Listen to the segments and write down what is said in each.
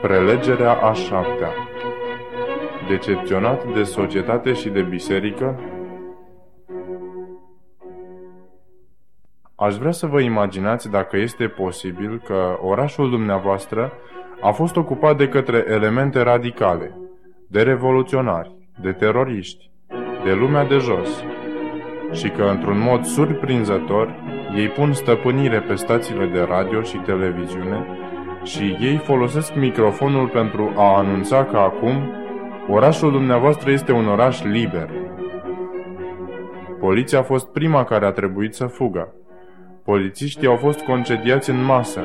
Prelegerea a șaptea. Decepționat de societate și de biserică, Aș vrea să vă imaginați dacă este posibil că orașul dumneavoastră a fost ocupat de către elemente radicale, de revoluționari, de teroriști, de lumea de jos, și că, într-un mod surprinzător, ei pun stăpânire pe stațiile de radio și televiziune și ei folosesc microfonul pentru a anunța că acum orașul dumneavoastră este un oraș liber. Poliția a fost prima care a trebuit să fugă. Polițiștii au fost concediați în masă.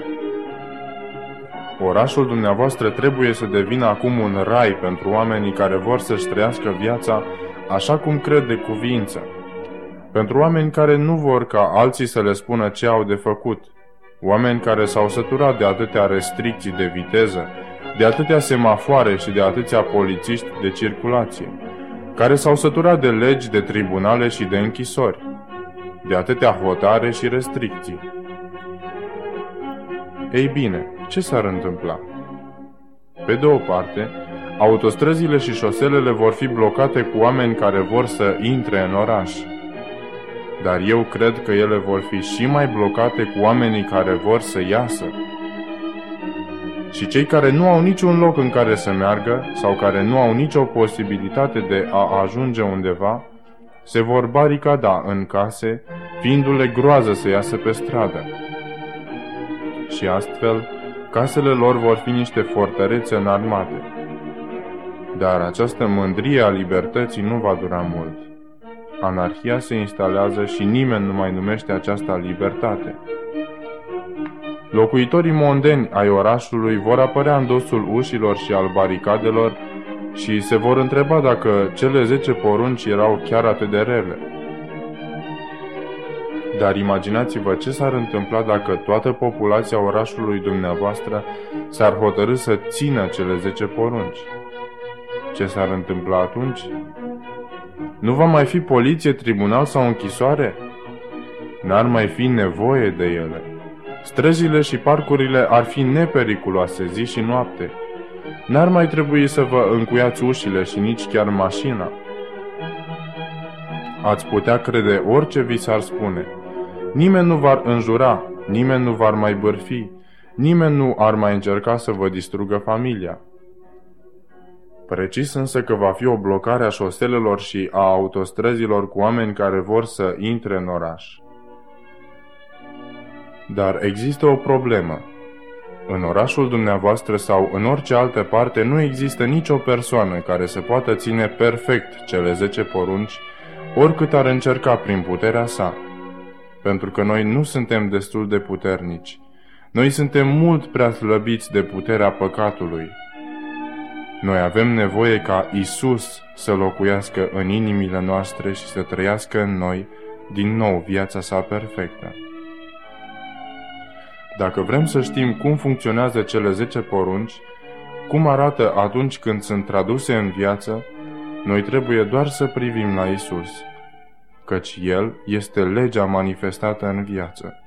Orașul dumneavoastră trebuie să devină acum un rai pentru oamenii care vor să-și trăiască viața așa cum cred de cuvință. Pentru oameni care nu vor ca alții să le spună ce au de făcut. Oameni care s-au săturat de atâtea restricții de viteză, de atâtea semafoare și de atâția polițiști de circulație, care s-au săturat de legi, de tribunale și de închisori, de atâtea hotare și restricții. Ei bine, ce s-ar întâmpla? Pe de o parte, autostrăzile și șoselele vor fi blocate cu oameni care vor să intre în oraș. Dar eu cred că ele vor fi și mai blocate cu oamenii care vor să iasă. Și cei care nu au niciun loc în care să meargă sau care nu au nicio posibilitate de a ajunge undeva, se vor baricada în case, fiindu-le groază să iasă pe stradă. Și astfel, casele lor vor fi niște fortărețe înarmate. Dar această mândrie a libertății nu va dura mult. Anarhia se instalează și nimeni nu mai numește aceasta libertate. Locuitorii mondeni ai orașului vor apărea în dosul ușilor și al baricadelor și se vor întreba dacă cele zece porunci erau chiar atât de rele. Dar imaginați-vă ce s-ar întâmpla dacă toată populația orașului dumneavoastră s-ar hotărâ să țină cele zece porunci. Ce s-ar întâmpla atunci? Nu va mai fi poliție, tribunal sau închisoare? N-ar mai fi nevoie de ele. Străzile și parcurile ar fi nepericuloase zi și noapte. N-ar mai trebui să vă încuiați ușile și nici chiar mașina. Ați putea crede orice vi s-ar spune. Nimeni nu v-ar înjura, nimeni nu v-ar mai bârfi, nimeni nu ar mai încerca să vă distrugă familia. Precis însă că va fi o blocare a șoselelor și a autostrăzilor cu oameni care vor să intre în oraș. Dar există o problemă. În orașul dumneavoastră sau în orice altă parte nu există nicio persoană care să poată ține perfect cele zece porunci, oricât ar încerca prin puterea sa. Pentru că noi nu suntem destul de puternici. Noi suntem mult prea slăbiți de puterea păcatului. Noi avem nevoie ca Isus să locuiască în inimile noastre și să trăiască în noi din nou viața sa perfectă. Dacă vrem să știm cum funcționează cele 10 porunci, cum arată atunci când sunt traduse în viață, noi trebuie doar să privim la Isus, căci El este legea manifestată în viață.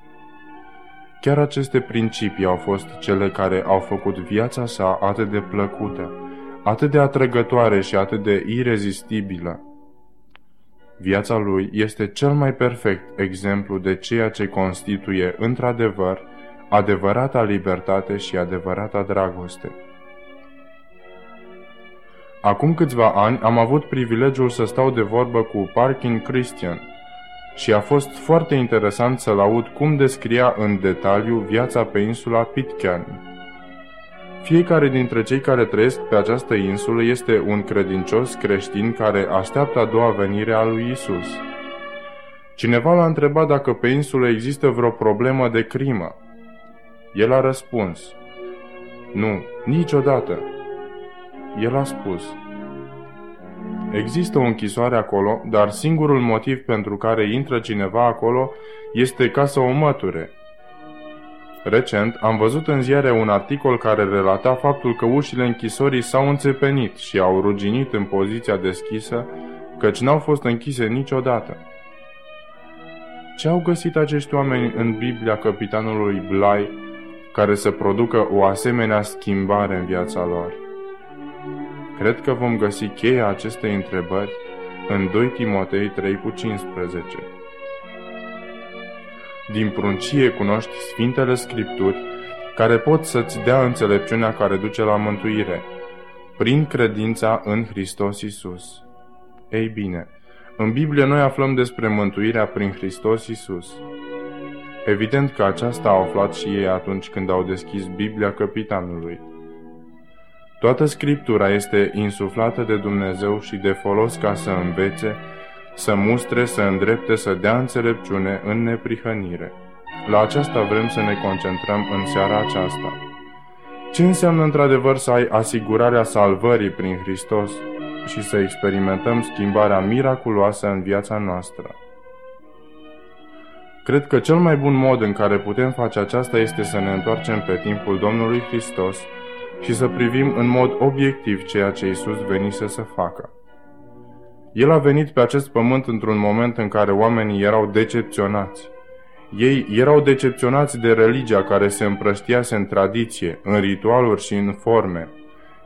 Chiar aceste principii au fost cele care au făcut viața sa atât de plăcută, atât de atrăgătoare și atât de irezistibilă. Viața lui este cel mai perfect exemplu de ceea ce constituie, într-adevăr, adevărata libertate și adevărata dragoste. Acum câțiva ani am avut privilegiul să stau de vorbă cu Parkin Christian și a fost foarte interesant să-l aud cum descria în detaliu viața pe insula Pitcairn. Fiecare dintre cei care trăiesc pe această insulă este un credincios creștin care așteaptă a doua venire a lui Isus. Cineva l-a întrebat dacă pe insulă există vreo problemă de crimă. El a răspuns, Nu, niciodată. El a spus, Există o închisoare acolo, dar singurul motiv pentru care intră cineva acolo este ca să o măture. Recent am văzut în ziare un articol care relata faptul că ușile închisorii s-au înțepenit și au ruginit în poziția deschisă, căci n-au fost închise niciodată. Ce au găsit acești oameni în Biblia capitanului Blai care să producă o asemenea schimbare în viața lor? Cred că vom găsi cheia acestei întrebări în 2 Timotei 3 cu 15. Din pruncie cunoști Sfintele Scripturi, care pot să-ți dea înțelepciunea care duce la mântuire, prin credința în Hristos Isus. Ei bine, în Biblie noi aflăm despre mântuirea prin Hristos Isus. Evident că aceasta au aflat și ei atunci când au deschis Biblia capitanului. Toată Scriptura este insuflată de Dumnezeu și de folos ca să învețe, să mustre, să îndrepte, să dea înțelepciune în neprihănire. La aceasta vrem să ne concentrăm în seara aceasta. Ce înseamnă într-adevăr să ai asigurarea salvării prin Hristos și să experimentăm schimbarea miraculoasă în viața noastră? Cred că cel mai bun mod în care putem face aceasta este să ne întoarcem pe timpul Domnului Hristos și să privim în mod obiectiv ceea ce Isus venise să facă. El a venit pe acest pământ într-un moment în care oamenii erau decepționați. Ei erau decepționați de religia care se împrăștiase în tradiție, în ritualuri și în forme.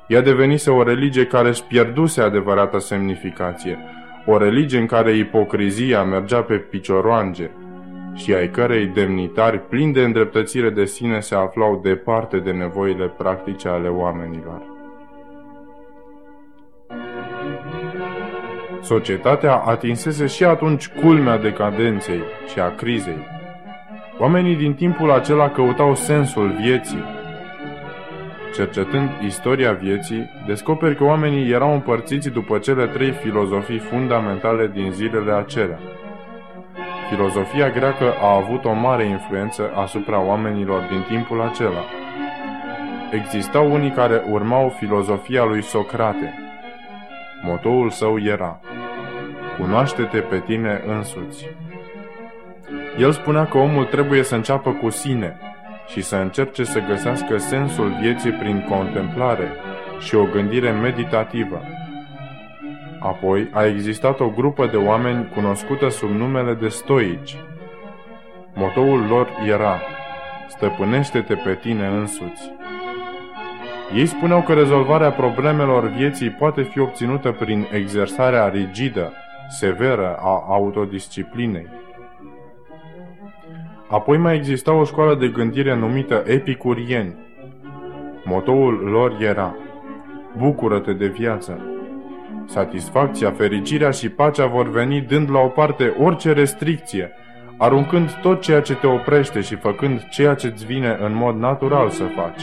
Ea devenise o religie care își pierduse adevărata semnificație, o religie în care ipocrizia mergea pe picioroange, și ai cărei demnitari plini de îndreptățire de sine se aflau departe de nevoile practice ale oamenilor. Societatea atinsese și atunci culmea decadenței și a crizei. Oamenii din timpul acela căutau sensul vieții. Cercetând istoria vieții, descoperi că oamenii erau împărțiți după cele trei filozofii fundamentale din zilele acelea – Filozofia greacă a avut o mare influență asupra oamenilor din timpul acela. Existau unii care urmau filozofia lui Socrate. Motoul său era Cunoaște-te pe tine însuți. El spunea că omul trebuie să înceapă cu sine și să încerce să găsească sensul vieții prin contemplare și o gândire meditativă. Apoi a existat o grupă de oameni cunoscută sub numele de stoici. Motoul lor era Stăpânește-te pe tine însuți. Ei spuneau că rezolvarea problemelor vieții poate fi obținută prin exersarea rigidă, severă a autodisciplinei. Apoi mai exista o școală de gândire numită epicurieni. Motoul lor era Bucură-te de viață, Satisfacția, fericirea și pacea vor veni dând la o parte orice restricție, aruncând tot ceea ce te oprește și făcând ceea ce îți vine în mod natural să faci.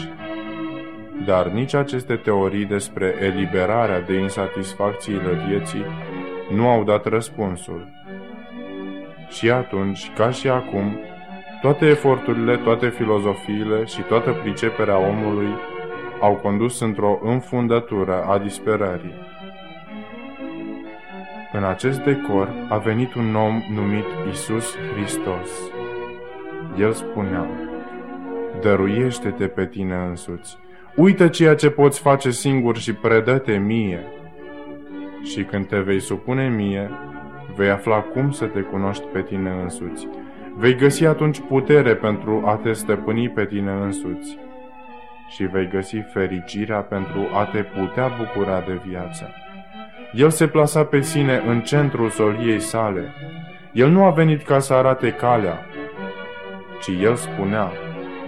Dar nici aceste teorii despre eliberarea de insatisfacțiile vieții nu au dat răspunsul. Și atunci, ca și acum, toate eforturile, toate filozofiile și toată priceperea omului au condus într-o înfundătură a disperării. În acest decor a venit un om numit Isus Hristos. El spunea, Dăruiește-te pe tine însuți, uită ceea ce poți face singur și predă-te mie. Și când te vei supune mie, vei afla cum să te cunoști pe tine însuți. Vei găsi atunci putere pentru a te stăpâni pe tine însuți și vei găsi fericirea pentru a te putea bucura de viață. El se plasa pe sine în centrul soliei sale. El nu a venit ca să arate calea, ci el spunea,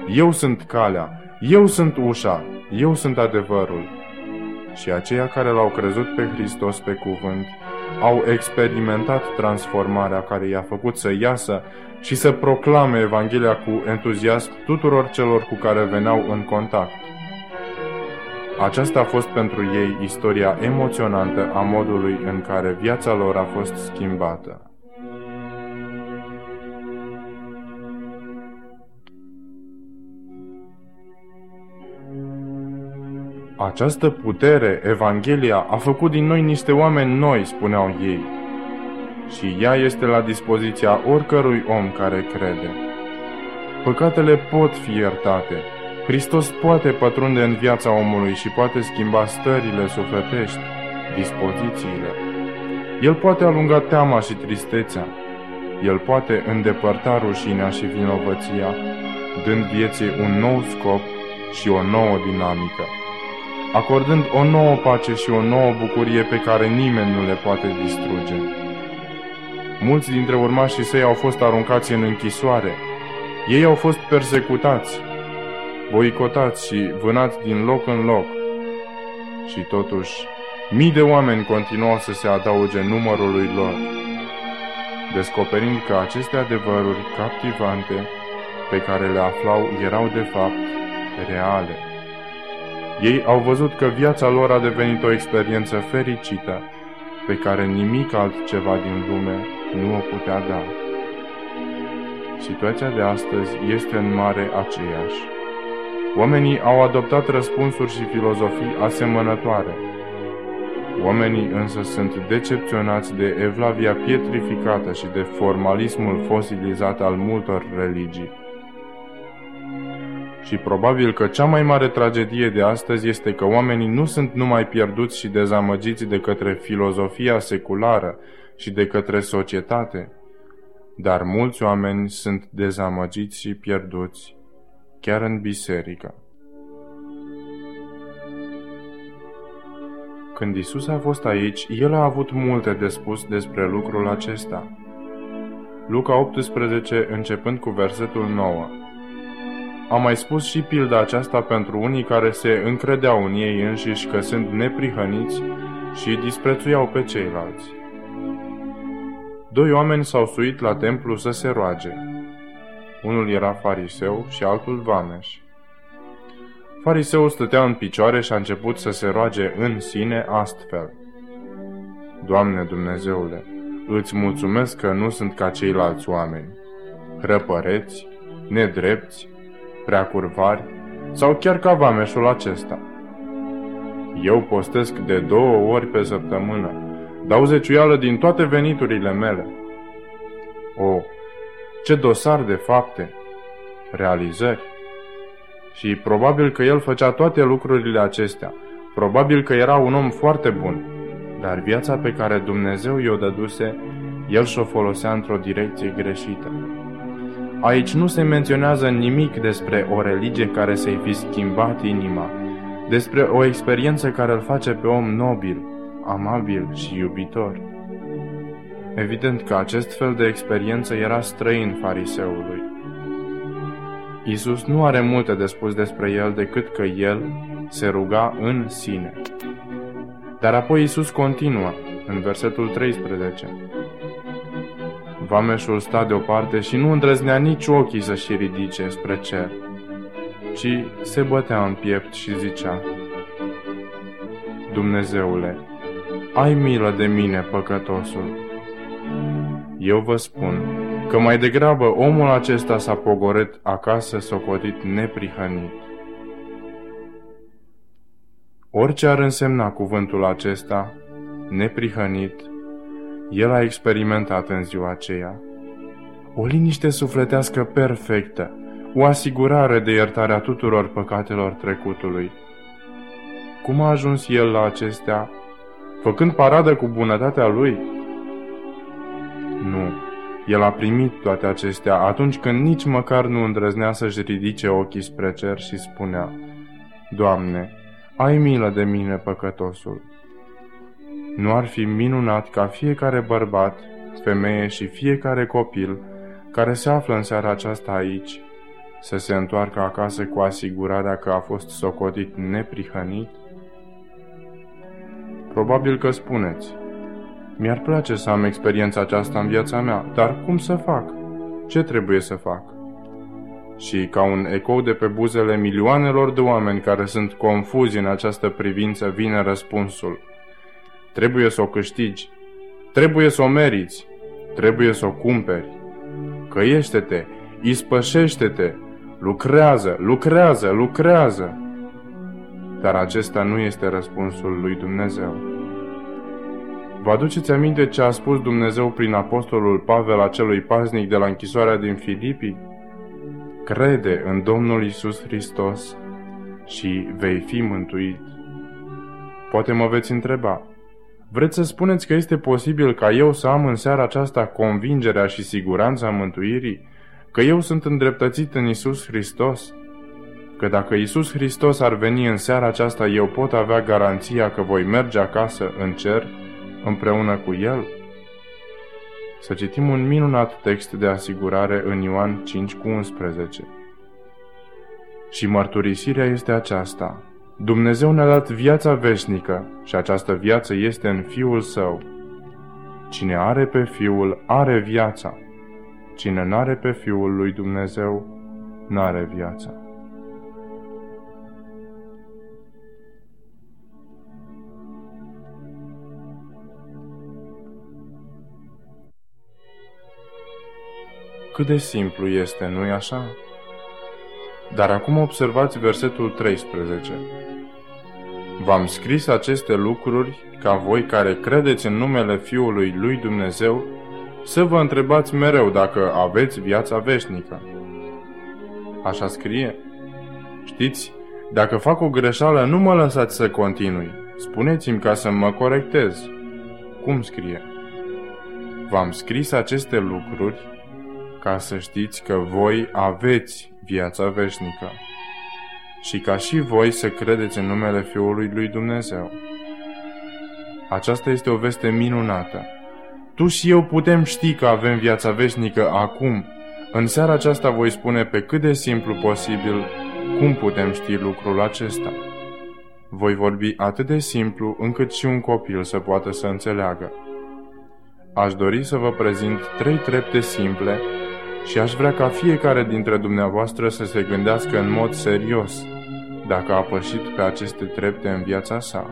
Eu sunt calea, eu sunt ușa, eu sunt adevărul. Și aceia care l-au crezut pe Hristos pe cuvânt au experimentat transformarea care i-a făcut să iasă și să proclame Evanghelia cu entuziasm tuturor celor cu care veneau în contact. Aceasta a fost pentru ei istoria emoționantă a modului în care viața lor a fost schimbată. Această putere, Evanghelia, a făcut din noi niște oameni noi, spuneau ei, și ea este la dispoziția oricărui om care crede. Păcatele pot fi iertate, Hristos poate pătrunde în viața omului și poate schimba stările sufletești, dispozițiile. El poate alunga teama și tristețea. El poate îndepărta rușinea și vinovăția, dând vieții un nou scop și o nouă dinamică, acordând o nouă pace și o nouă bucurie pe care nimeni nu le poate distruge. Mulți dintre urmașii săi au fost aruncați în închisoare. Ei au fost persecutați, boicotați și vânați din loc în loc. Și totuși, mii de oameni continuau să se adauge numărului lor, descoperind că aceste adevăruri captivante pe care le aflau erau de fapt reale. Ei au văzut că viața lor a devenit o experiență fericită, pe care nimic altceva din lume nu o putea da. Situația de astăzi este în mare aceeași. Oamenii au adoptat răspunsuri și filozofii asemănătoare. Oamenii însă sunt decepționați de evlavia pietrificată și de formalismul fosilizat al multor religii. Și probabil că cea mai mare tragedie de astăzi este că oamenii nu sunt numai pierduți și dezamăgiți de către filozofia seculară și de către societate, dar mulți oameni sunt dezamăgiți și pierduți chiar în biserică. Când Isus a fost aici, El a avut multe de spus despre lucrul acesta. Luca 18, începând cu versetul 9. Am mai spus și pilda aceasta pentru unii care se încredeau în ei înșiși că sunt neprihăniți și disprețuiau pe ceilalți. Doi oameni s-au suit la templu să se roage. Unul era fariseu și altul vameș. Fariseul stătea în picioare și a început să se roage în sine astfel. Doamne Dumnezeule, îți mulțumesc că nu sunt ca ceilalți oameni, răpăreți, nedrepți, prea curvari sau chiar ca vameșul acesta. Eu postesc de două ori pe săptămână, dau zeciuială din toate veniturile mele. O, ce dosar de fapte, realizări! Și probabil că el făcea toate lucrurile acestea, probabil că era un om foarte bun, dar viața pe care Dumnezeu i-o dăduse, el și-o folosea într-o direcție greșită. Aici nu se menționează nimic despre o religie care să-i fi schimbat inima, despre o experiență care îl face pe om nobil, amabil și iubitor. Evident că acest fel de experiență era străin fariseului. Isus nu are multe de spus despre el decât că el se ruga în sine. Dar apoi Isus continuă în versetul 13. Vameșul sta deoparte și nu îndrăznea nici ochii să-și ridice spre cer, ci se bătea în piept și zicea, Dumnezeule, ai milă de mine, păcătosul. Eu vă spun că mai degrabă omul acesta s-a pogorât acasă socotit neprihănit. Orice ar însemna cuvântul acesta, neprihănit, el a experimentat în ziua aceea. O liniște sufletească perfectă, o asigurare de iertarea tuturor păcatelor trecutului. Cum a ajuns el la acestea? Făcând paradă cu bunătatea lui? Nu, el a primit toate acestea atunci când nici măcar nu îndrăznea să-și ridice ochii spre cer și spunea, Doamne, ai milă de mine, păcătosul. Nu ar fi minunat ca fiecare bărbat, femeie și fiecare copil care se află în seara aceasta aici să se întoarcă acasă cu asigurarea că a fost socotit neprihănit? Probabil că spuneți, mi-ar place să am experiența aceasta în viața mea, dar cum să fac? Ce trebuie să fac? Și ca un ecou de pe buzele milioanelor de oameni care sunt confuzi în această privință, vine răspunsul. Trebuie să o câștigi. Trebuie să o meriți. Trebuie să o cumperi. Căiește-te, ispășește-te, lucrează, lucrează, lucrează. Dar acesta nu este răspunsul lui Dumnezeu. Vă aduceți aminte ce a spus Dumnezeu prin apostolul Pavel acelui paznic de la închisoarea din Filipii? Crede în Domnul Isus Hristos și vei fi mântuit. Poate mă veți întreba, vreți să spuneți că este posibil ca eu să am în seara aceasta convingerea și siguranța mântuirii, că eu sunt îndreptățit în Isus Hristos? Că dacă Isus Hristos ar veni în seara aceasta, eu pot avea garanția că voi merge acasă în cer împreună cu El? Să citim un minunat text de asigurare în Ioan 5 cu 11. Și mărturisirea este aceasta. Dumnezeu ne-a dat viața veșnică și această viață este în Fiul Său. Cine are pe Fiul, are viața. Cine n-are pe Fiul lui Dumnezeu, n-are viața. Cât de simplu este, nu-i așa? Dar acum observați versetul 13. V-am scris aceste lucruri ca voi care credeți în numele Fiului lui Dumnezeu să vă întrebați mereu dacă aveți viața veșnică. Așa scrie. Știți, dacă fac o greșeală, nu mă lăsați să continui. Spuneți-mi ca să mă corectez. Cum scrie? V-am scris aceste lucruri ca să știți că voi aveți viața veșnică și ca și voi să credeți în numele Fiului lui Dumnezeu. Aceasta este o veste minunată. Tu și eu putem ști că avem viața veșnică acum. În seara aceasta voi spune pe cât de simplu posibil cum putem ști lucrul acesta. Voi vorbi atât de simplu încât și un copil să poată să înțeleagă. Aș dori să vă prezint trei trepte simple și aș vrea ca fiecare dintre dumneavoastră să se gândească în mod serios dacă a pășit pe aceste trepte în viața sa.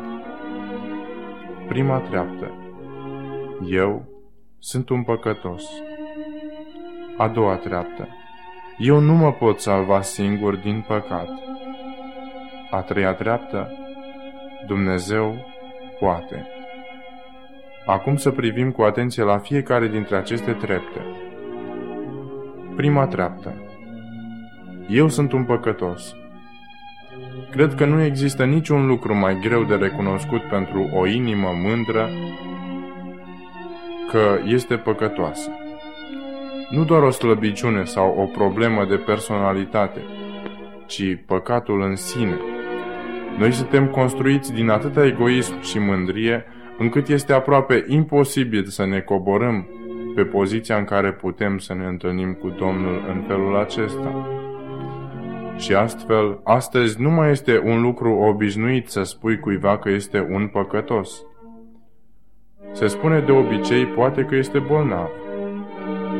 Prima treaptă. Eu sunt un păcătos. A doua treaptă. Eu nu mă pot salva singur din păcat. A treia treaptă. Dumnezeu poate. Acum să privim cu atenție la fiecare dintre aceste trepte. Prima treaptă. Eu sunt un păcătos. Cred că nu există niciun lucru mai greu de recunoscut pentru o inimă mândră că este păcătoasă. Nu doar o slăbiciune sau o problemă de personalitate, ci păcatul în sine. Noi suntem construiți din atâta egoism și mândrie încât este aproape imposibil să ne coborâm pe poziția în care putem să ne întâlnim cu Domnul în felul acesta. Și astfel, astăzi nu mai este un lucru obișnuit să spui cuiva că este un păcătos. Se spune de obicei poate că este bolnav.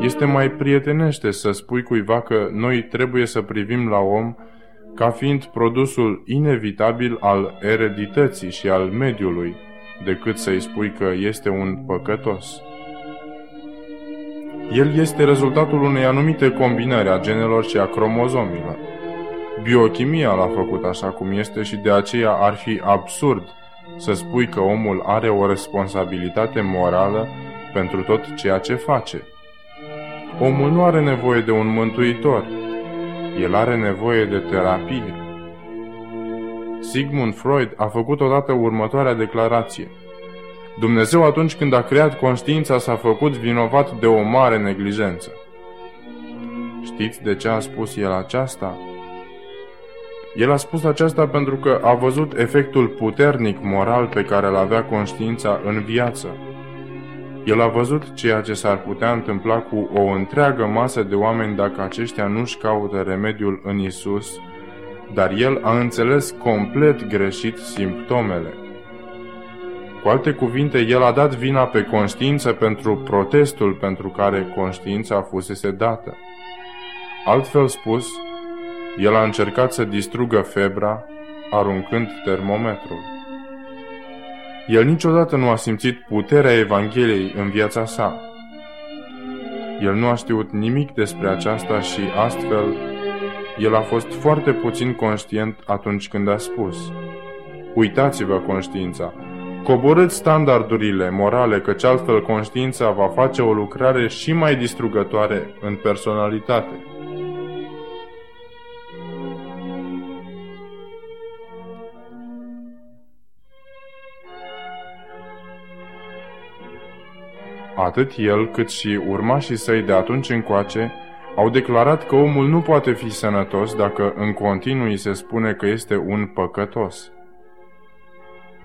Este mai prietenește să spui cuiva că noi trebuie să privim la om ca fiind produsul inevitabil al eredității și al mediului, decât să-i spui că este un păcătos. El este rezultatul unei anumite combinări a genelor și a cromozomilor. Biochimia l-a făcut așa cum este și de aceea ar fi absurd să spui că omul are o responsabilitate morală pentru tot ceea ce face. Omul nu are nevoie de un mântuitor, el are nevoie de terapie. Sigmund Freud a făcut odată următoarea declarație – Dumnezeu atunci când a creat conștiința s-a făcut vinovat de o mare neglijență. Știți de ce a spus el aceasta? El a spus aceasta pentru că a văzut efectul puternic moral pe care îl avea conștiința în viață. El a văzut ceea ce s-ar putea întâmpla cu o întreagă masă de oameni dacă aceștia nu-și caută remediul în Isus, dar el a înțeles complet greșit simptomele. Cu alte cuvinte, el a dat vina pe conștiință pentru protestul pentru care conștiința fusese dată. Altfel spus, el a încercat să distrugă febra, aruncând termometrul. El niciodată nu a simțit puterea Evangheliei în viața sa. El nu a știut nimic despre aceasta și astfel el a fost foarte puțin conștient atunci când a spus Uitați-vă conștiința, Coborâți standardurile morale, căci altfel conștiința va face o lucrare și mai distrugătoare în personalitate. Atât el cât și urmașii săi de atunci încoace Au declarat că omul nu poate fi sănătos dacă în continuu îi se spune că este un păcătos.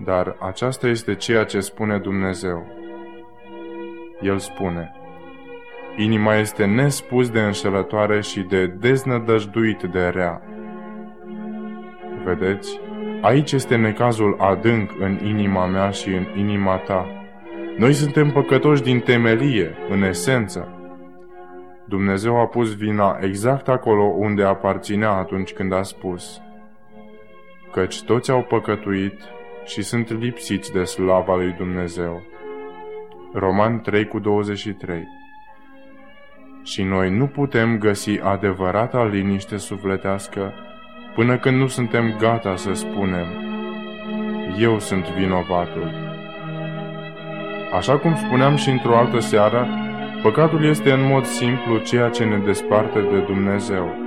Dar aceasta este ceea ce spune Dumnezeu. El spune, Inima este nespus de înșelătoare și de deznădăjduit de rea. Vedeți? Aici este necazul adânc în inima mea și în inima ta. Noi suntem păcătoși din temelie, în esență. Dumnezeu a pus vina exact acolo unde aparținea atunci când a spus Căci toți au păcătuit și sunt lipsiți de slava lui Dumnezeu. Roman 3 cu 23 Și noi nu putem găsi adevărata liniște sufletească până când nu suntem gata să spunem Eu sunt vinovatul. Așa cum spuneam și într-o altă seară, păcatul este în mod simplu ceea ce ne desparte de Dumnezeu.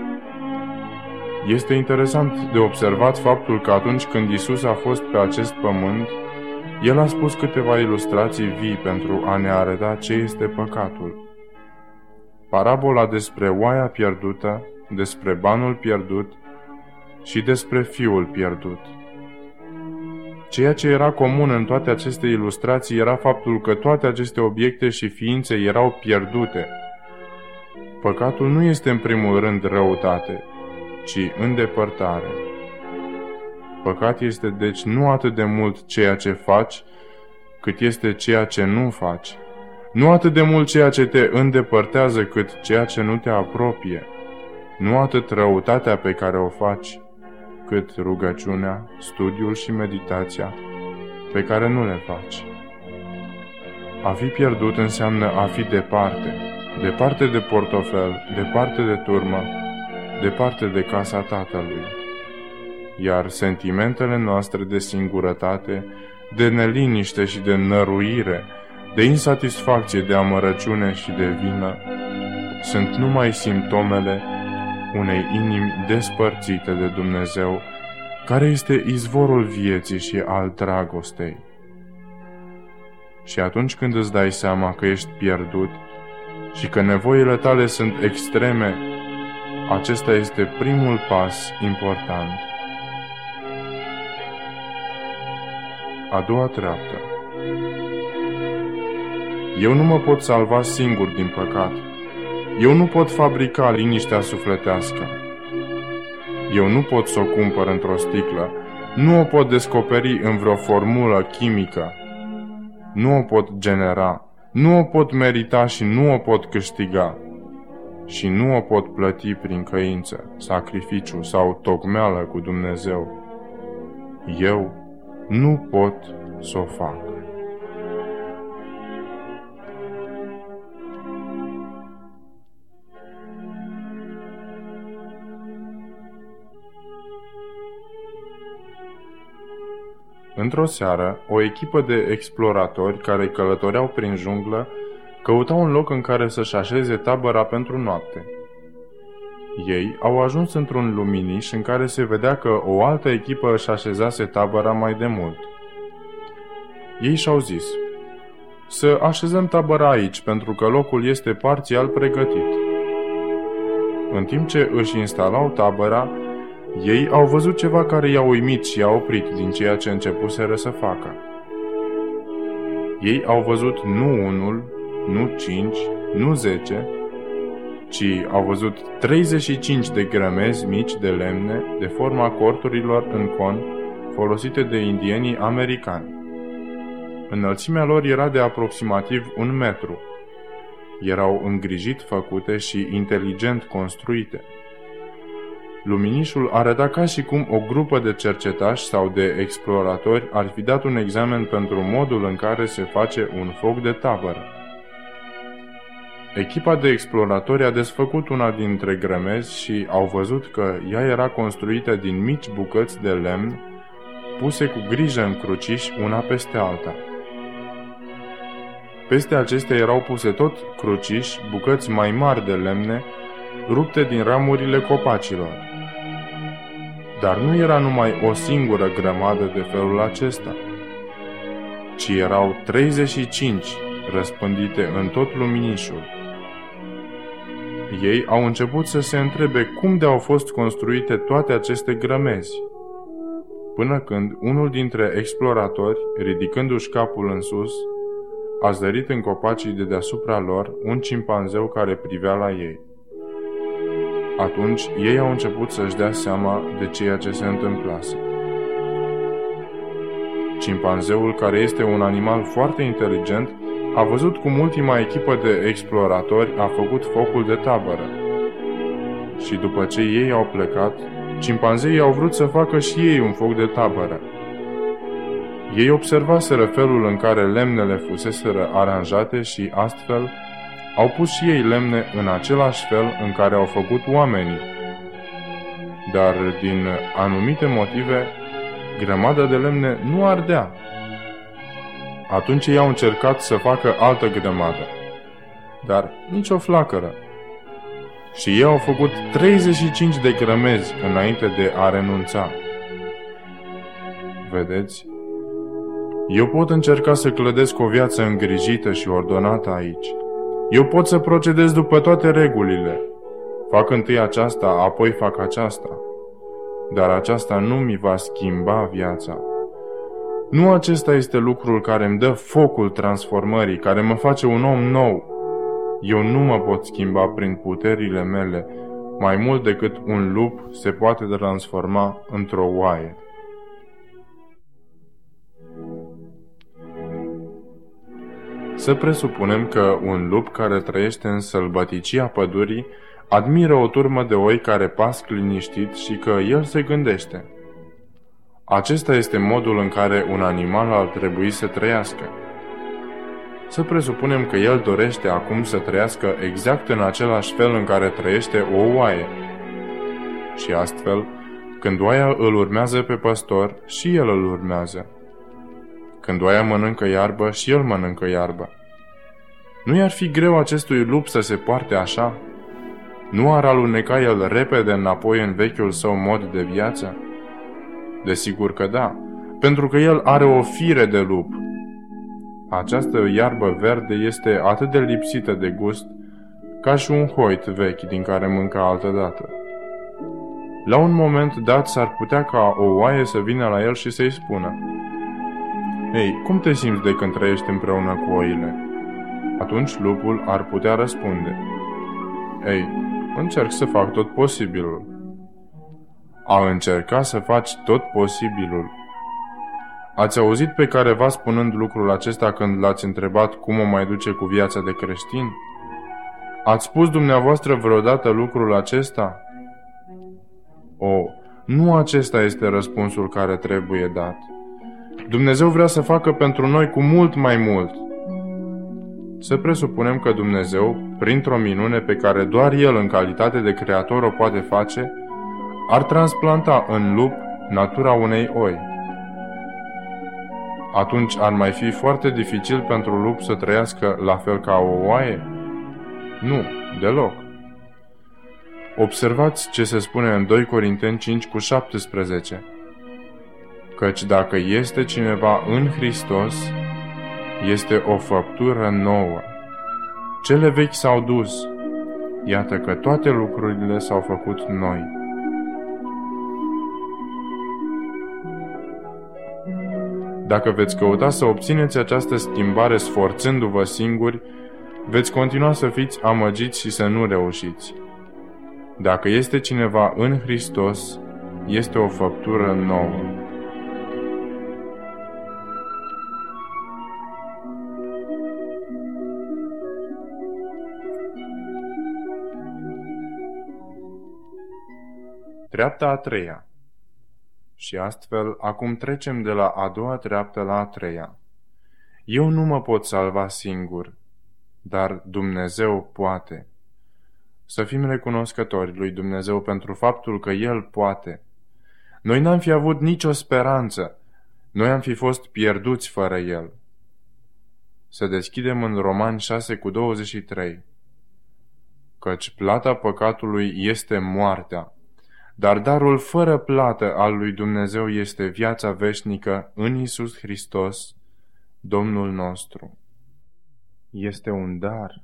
Este interesant de observat faptul că atunci când Isus a fost pe acest pământ, el a spus câteva ilustrații vii pentru a ne arăta ce este păcatul. Parabola despre oaia pierdută, despre banul pierdut și despre fiul pierdut. Ceea ce era comun în toate aceste ilustrații era faptul că toate aceste obiecte și ființe erau pierdute. Păcatul nu este în primul rând răutate, ci îndepărtare. Păcat este deci nu atât de mult ceea ce faci, cât este ceea ce nu faci. Nu atât de mult ceea ce te îndepărtează, cât ceea ce nu te apropie. Nu atât răutatea pe care o faci, cât rugăciunea, studiul și meditația pe care nu le faci. A fi pierdut înseamnă a fi departe, departe de portofel, departe de turmă, departe de casa Tatălui. Iar sentimentele noastre de singurătate, de neliniște și de năruire, de insatisfacție, de amărăciune și de vină, sunt numai simptomele unei inimi despărțite de Dumnezeu, care este izvorul vieții și al dragostei. Și atunci când îți dai seama că ești pierdut și că nevoile tale sunt extreme, acesta este primul pas important. A doua treaptă Eu nu mă pot salva singur din păcat. Eu nu pot fabrica liniștea sufletească. Eu nu pot să o cumpăr într-o sticlă, nu o pot descoperi în vreo formulă chimică, nu o pot genera, nu o pot merita și nu o pot câștiga și nu o pot plăti prin căință, sacrificiu sau tocmeală cu Dumnezeu. Eu nu pot să o fac. Într-o seară, o echipă de exploratori care călătoreau prin junglă căutau un loc în care să-și așeze tabăra pentru noapte. Ei au ajuns într-un luminiș în care se vedea că o altă echipă își așezase tabăra mai de mult. Ei și-au zis, să așezăm tabăra aici pentru că locul este parțial pregătit. În timp ce își instalau tabăra, ei au văzut ceva care i-a uimit și i-a oprit din ceea ce începuseră să facă. Ei au văzut nu unul, nu cinci, nu zece, ci au văzut 35 de grămezi mici de lemne de forma corturilor în con folosite de indienii americani. Înălțimea lor era de aproximativ un metru. Erau îngrijit făcute și inteligent construite. Luminișul arăta ca și cum o grupă de cercetași sau de exploratori ar fi dat un examen pentru modul în care se face un foc de tabără. Echipa de exploratori a desfăcut una dintre grămezi și au văzut că ea era construită din mici bucăți de lemn puse cu grijă în cruciș una peste alta. Peste acestea erau puse tot cruciși, bucăți mai mari de lemne, rupte din ramurile copacilor. Dar nu era numai o singură grămadă de felul acesta, ci erau 35 răspândite în tot luminișul. Ei au început să se întrebe cum de au fost construite toate aceste grămezi. Până când unul dintre exploratori, ridicându-și capul în sus, a zărit în copacii de deasupra lor un cimpanzeu care privea la ei. Atunci ei au început să-și dea seama de ceea ce se întâmplase. Cimpanzeul, care este un animal foarte inteligent, a văzut cum ultima echipă de exploratori a făcut focul de tabără. Și după ce ei au plecat, cimpanzeii au vrut să facă și ei un foc de tabără. Ei observaseră felul în care lemnele fuseseră aranjate și astfel au pus și ei lemne în același fel în care au făcut oamenii. Dar din anumite motive, grămada de lemne nu ardea. Atunci ei au încercat să facă altă grămadă, dar nicio flacără. Și ei au făcut 35 de grămezi înainte de a renunța. Vedeți? Eu pot încerca să clădesc o viață îngrijită și ordonată aici. Eu pot să procedez după toate regulile. Fac întâi aceasta, apoi fac aceasta. Dar aceasta nu mi va schimba viața. Nu acesta este lucrul care îmi dă focul transformării, care mă face un om nou. Eu nu mă pot schimba prin puterile mele, mai mult decât un lup se poate transforma într-o oaie. Să presupunem că un lup care trăiește în sălbăticia pădurii admiră o turmă de oi care pasc liniștit și că el se gândește. Acesta este modul în care un animal ar trebui să trăiască. Să presupunem că el dorește acum să trăiască exact în același fel în care trăiește o oaie. Și astfel, când oaia îl urmează pe păstor, și el îl urmează. Când oaia mănâncă iarbă, și el mănâncă iarbă. Nu i-ar fi greu acestui lup să se poarte așa? Nu ar aluneca el repede înapoi în vechiul său mod de viață? Desigur că da, pentru că el are o fire de lup. Această iarbă verde este atât de lipsită de gust ca și un hoit vechi din care mânca altădată. La un moment dat s-ar putea ca o oaie să vină la el și să-i spună Ei, cum te simți de când trăiești împreună cu oile?" Atunci lupul ar putea răspunde Ei, încerc să fac tot posibilul. A încerca să faci tot posibilul. Ați auzit pe careva spunând lucrul acesta când l-ați întrebat cum o mai duce cu viața de creștin? Ați spus dumneavoastră vreodată lucrul acesta? O, nu acesta este răspunsul care trebuie dat. Dumnezeu vrea să facă pentru noi cu mult mai mult. Să presupunem că Dumnezeu, printr-o minune pe care doar El în calitate de creator o poate face, ar transplanta în lup natura unei oi. Atunci ar mai fi foarte dificil pentru lup să trăiască la fel ca o oaie? Nu, deloc. Observați ce se spune în 2 Corinteni 5 cu 17. Căci dacă este cineva în Hristos, este o făptură nouă. Cele vechi s-au dus, iată că toate lucrurile s-au făcut noi. Dacă veți căuta să obțineți această schimbare sforțându-vă singuri, veți continua să fiți amăgiți și să nu reușiți. Dacă este cineva în Hristos, este o făptură nouă. Treapta a treia Și astfel, acum trecem de la a doua treaptă la a treia. Eu nu mă pot salva singur, dar Dumnezeu poate. Să fim recunoscători lui Dumnezeu pentru faptul că El poate. Noi n-am fi avut nicio speranță, noi am fi fost pierduți fără El. Să deschidem în Roman 6 cu 23. Căci plata păcatului este moartea, dar darul fără plată al lui Dumnezeu este viața veșnică în Isus Hristos, Domnul nostru. Este un dar.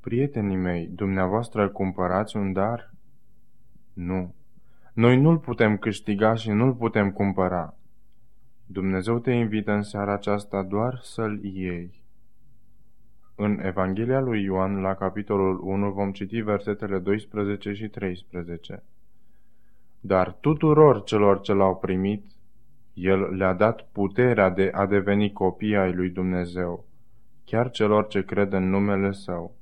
Prietenii mei, dumneavoastră cumpărați un dar? Nu. Noi nu-l putem câștiga și nu-l putem cumpăra. Dumnezeu te invită în seara aceasta doar să-l iei. În Evanghelia lui Ioan, la capitolul 1, vom citi versetele 12 și 13. Dar tuturor celor ce l-au primit, el le-a dat puterea de a deveni copii ai lui Dumnezeu, chiar celor ce cred în numele Său,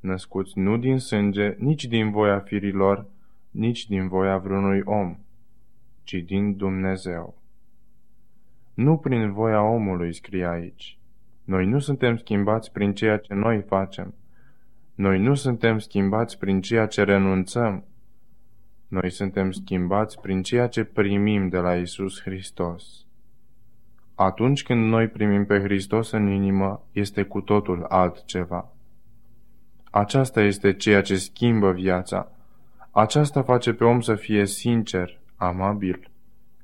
născuți nu din sânge, nici din voia firilor, nici din voia vreunui om, ci din Dumnezeu. Nu prin voia omului, scrie aici. Noi nu suntem schimbați prin ceea ce noi facem. Noi nu suntem schimbați prin ceea ce renunțăm. Noi suntem schimbați prin ceea ce primim de la Isus Hristos. Atunci când noi primim pe Hristos în inimă, este cu totul altceva. Aceasta este ceea ce schimbă viața. Aceasta face pe om să fie sincer, amabil,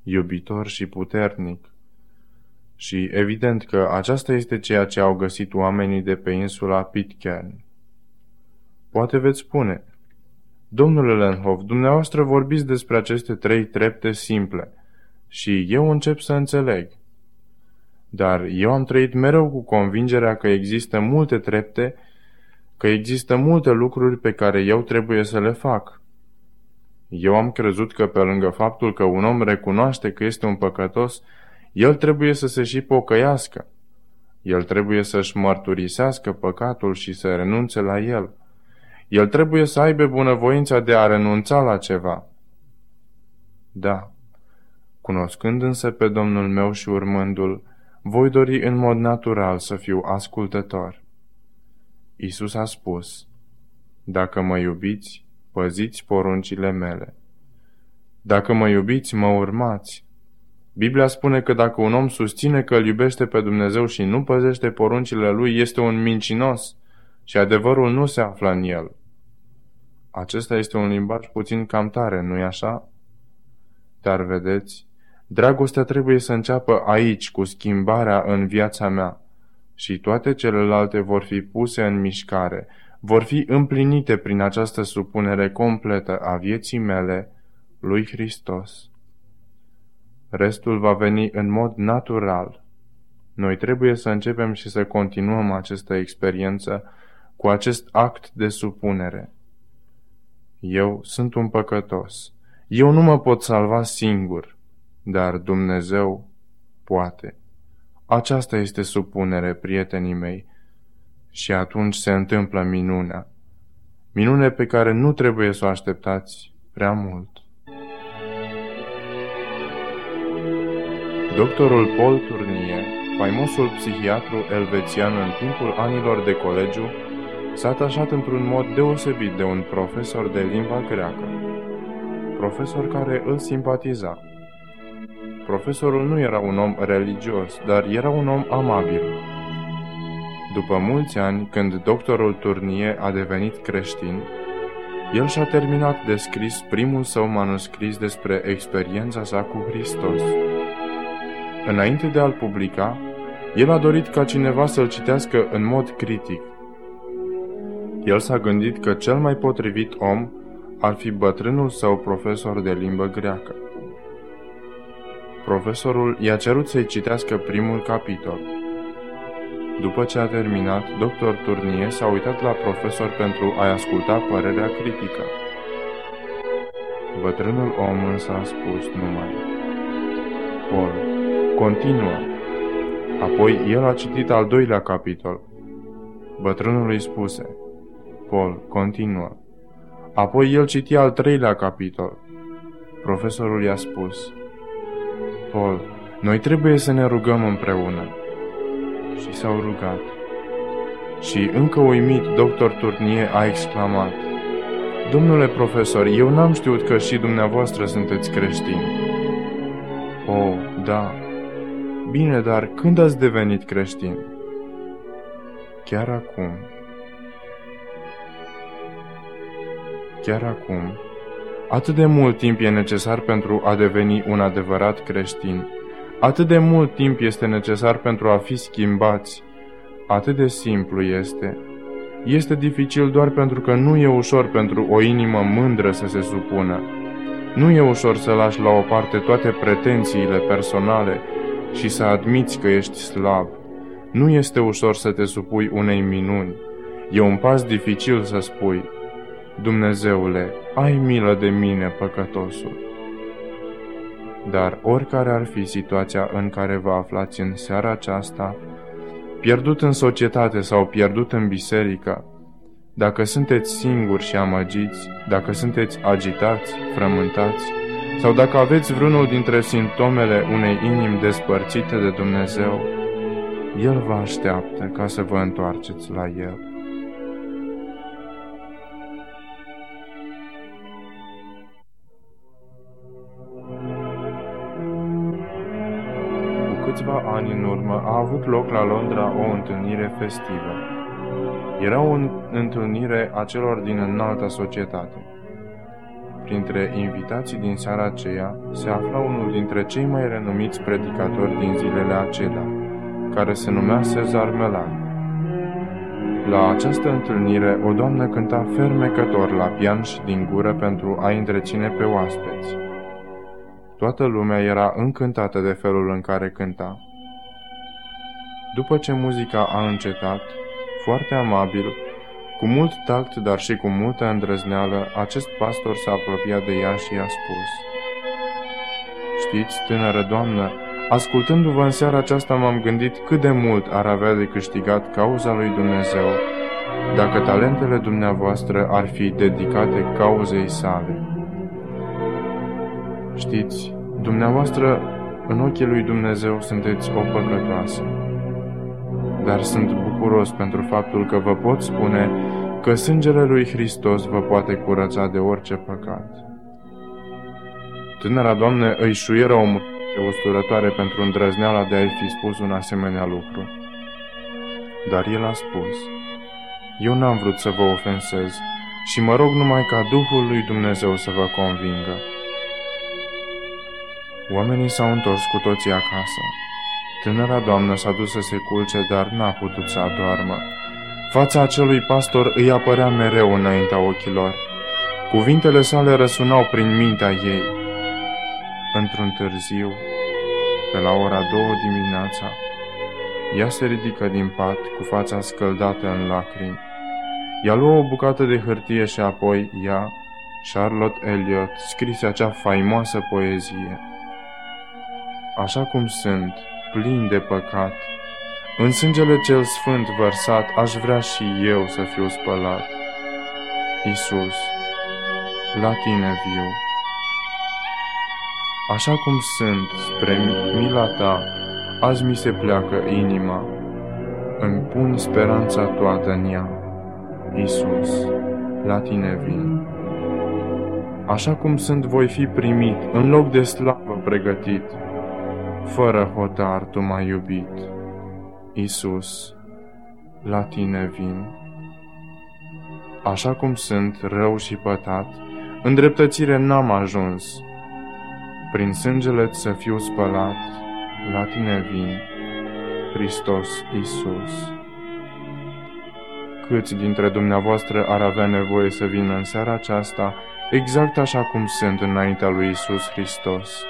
iubitor și puternic. Și evident că aceasta este ceea ce au găsit oamenii de pe insula Pitcairn. Poate veți spune, Domnule Lenhoff, dumneavoastră vorbiți despre aceste trei trepte simple și eu încep să înțeleg. Dar eu am trăit mereu cu convingerea că există multe trepte, că există multe lucruri pe care eu trebuie să le fac. Eu am crezut că pe lângă faptul că un om recunoaște că este un păcătos, el trebuie să se și pocăiască. El trebuie să-și mărturisească păcatul și să renunțe la el. El trebuie să aibă bunăvoința de a renunța la ceva. Da, cunoscând însă pe Domnul meu și urmându-l, voi dori în mod natural să fiu ascultător. Isus a spus, Dacă mă iubiți, păziți poruncile mele. Dacă mă iubiți, mă urmați. Biblia spune că dacă un om susține că îl iubește pe Dumnezeu și nu păzește poruncile lui, este un mincinos și adevărul nu se află în el. Acesta este un limbaj puțin cam tare, nu-i așa? Dar vedeți, dragostea trebuie să înceapă aici, cu schimbarea în viața mea, și toate celelalte vor fi puse în mișcare, vor fi împlinite prin această supunere completă a vieții mele lui Hristos. Restul va veni în mod natural. Noi trebuie să începem și să continuăm această experiență cu acest act de supunere. Eu sunt un păcătos. Eu nu mă pot salva singur, dar Dumnezeu poate. Aceasta este supunere, prietenii mei, și atunci se întâmplă minunea. Minune pe care nu trebuie să o așteptați prea mult. Doctorul Paul Turnier, faimosul psihiatru elvețian în timpul anilor de colegiu, s-a atașat într-un mod deosebit de un profesor de limba greacă. Profesor care îl simpatiza. Profesorul nu era un om religios, dar era un om amabil. După mulți ani, când doctorul Turnier a devenit creștin, el și-a terminat de scris primul său manuscris despre experiența sa cu Hristos. Înainte de a-l publica, el a dorit ca cineva să-l citească în mod critic. El s-a gândit că cel mai potrivit om ar fi bătrânul său profesor de limbă greacă. Profesorul i-a cerut să-i citească primul capitol. După ce a terminat, dr. Turnie s-a uitat la profesor pentru a-i asculta părerea critică. Bătrânul om însă a spus numai, Paul, continuă. Apoi el a citit al doilea capitol. Bătrânul îi spuse, Paul, continuă. Apoi el citi al treilea capitol. Profesorul i-a spus, Paul, noi trebuie să ne rugăm împreună. Și s-au rugat. Și încă uimit, doctor Turnie a exclamat, Domnule profesor, eu n-am știut că și dumneavoastră sunteți creștini. Oh, da. Bine, dar când ați devenit creștin? Chiar acum. Chiar acum. Atât de mult timp e necesar pentru a deveni un adevărat creștin. Atât de mult timp este necesar pentru a fi schimbați. Atât de simplu este. este dificil doar pentru că nu e ușor pentru o inimă mândră să se supună. Nu e ușor să lași la o parte toate pretențiile personale și să admiți că ești slab. Nu este ușor să te supui unei minuni. E un pas dificil să spui, Dumnezeule, ai milă de mine, păcătosul. Dar oricare ar fi situația în care vă aflați în seara aceasta, pierdut în societate sau pierdut în biserică, dacă sunteți singuri și amăgiți, dacă sunteți agitați, frământați, sau dacă aveți vreunul dintre simptomele unei inimi despărțite de Dumnezeu, El vă așteaptă ca să vă întoarceți la El. Ani în urmă a avut loc la Londra o întâlnire festivă. Era o întâlnire a celor din înalta societate. Printre invitații din seara aceea se afla unul dintre cei mai renumiți predicatori din zilele acelea, care se numea Cezar Melan. La această întâlnire, o doamnă cânta fermecător la pianș și din gură pentru a întreține pe oaspeți. Toată lumea era încântată de felul în care cânta. După ce muzica a încetat, foarte amabil, cu mult tact, dar și cu multă îndrăzneală, acest pastor s-a apropiat de ea și i-a spus Știți, tânără doamnă, ascultându-vă în seara aceasta m-am gândit cât de mult ar avea de câștigat cauza lui Dumnezeu dacă talentele dumneavoastră ar fi dedicate cauzei sale. Știți, dumneavoastră, în ochii lui Dumnezeu sunteți o păcătoasă. Dar sunt bucuros pentru faptul că vă pot spune că sângele lui Hristos vă poate curăța de orice păcat. Tânăra doamnă îi șuieră o usturătoare pentru îndrăzneala de a-i fi spus un asemenea lucru. Dar el a spus, Eu n-am vrut să vă ofensez și mă rog numai ca Duhul lui Dumnezeu să vă convingă. Oamenii s-au întors cu toții acasă. Tânăra doamnă s-a dus să se culce, dar n-a putut să adoarmă. Fața acelui pastor îi apărea mereu înaintea ochilor. Cuvintele sale răsunau prin mintea ei. Într-un târziu, pe la ora două dimineața, ea se ridică din pat cu fața scăldată în lacrimi. Ea luă o bucată de hârtie și apoi ea, Charlotte Elliot, scrise acea faimoasă poezie așa cum sunt, plin de păcat. În sângele cel sfânt vărsat, aș vrea și eu să fiu spălat. Isus, la tine viu. Așa cum sunt, spre mila ta, azi mi se pleacă inima. Îmi pun speranța toată în ea. Isus, la tine vin. Așa cum sunt, voi fi primit, în loc de slavă pregătit, fără hotar tu m-ai iubit. Isus, la tine vin. Așa cum sunt rău și pătat, în dreptățire n-am ajuns. Prin sângele să fiu spălat, la tine vin, Hristos Isus. Câți dintre dumneavoastră ar avea nevoie să vină în seara aceasta, exact așa cum sunt înaintea lui Isus Hristos?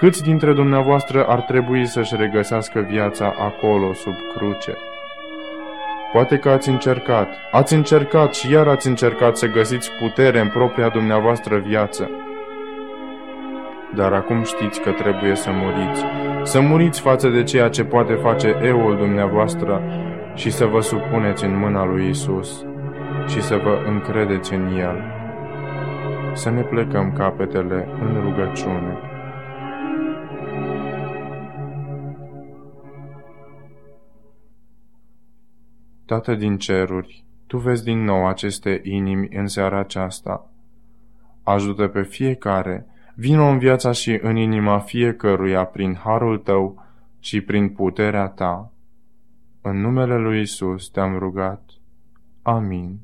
Câți dintre dumneavoastră ar trebui să-și regăsească viața acolo, sub cruce? Poate că ați încercat, ați încercat și iar ați încercat să găsiți putere în propria dumneavoastră viață. Dar acum știți că trebuie să muriți, să muriți față de ceea ce poate face eul dumneavoastră și să vă supuneți în mâna lui Isus și să vă încredeți în El. Să ne plecăm capetele în rugăciune. Tată din ceruri, Tu vezi din nou aceste inimi în seara aceasta. Ajută pe fiecare, vină în viața și în inima fiecăruia prin harul Tău și prin puterea Ta. În numele Lui Isus te-am rugat. Amin.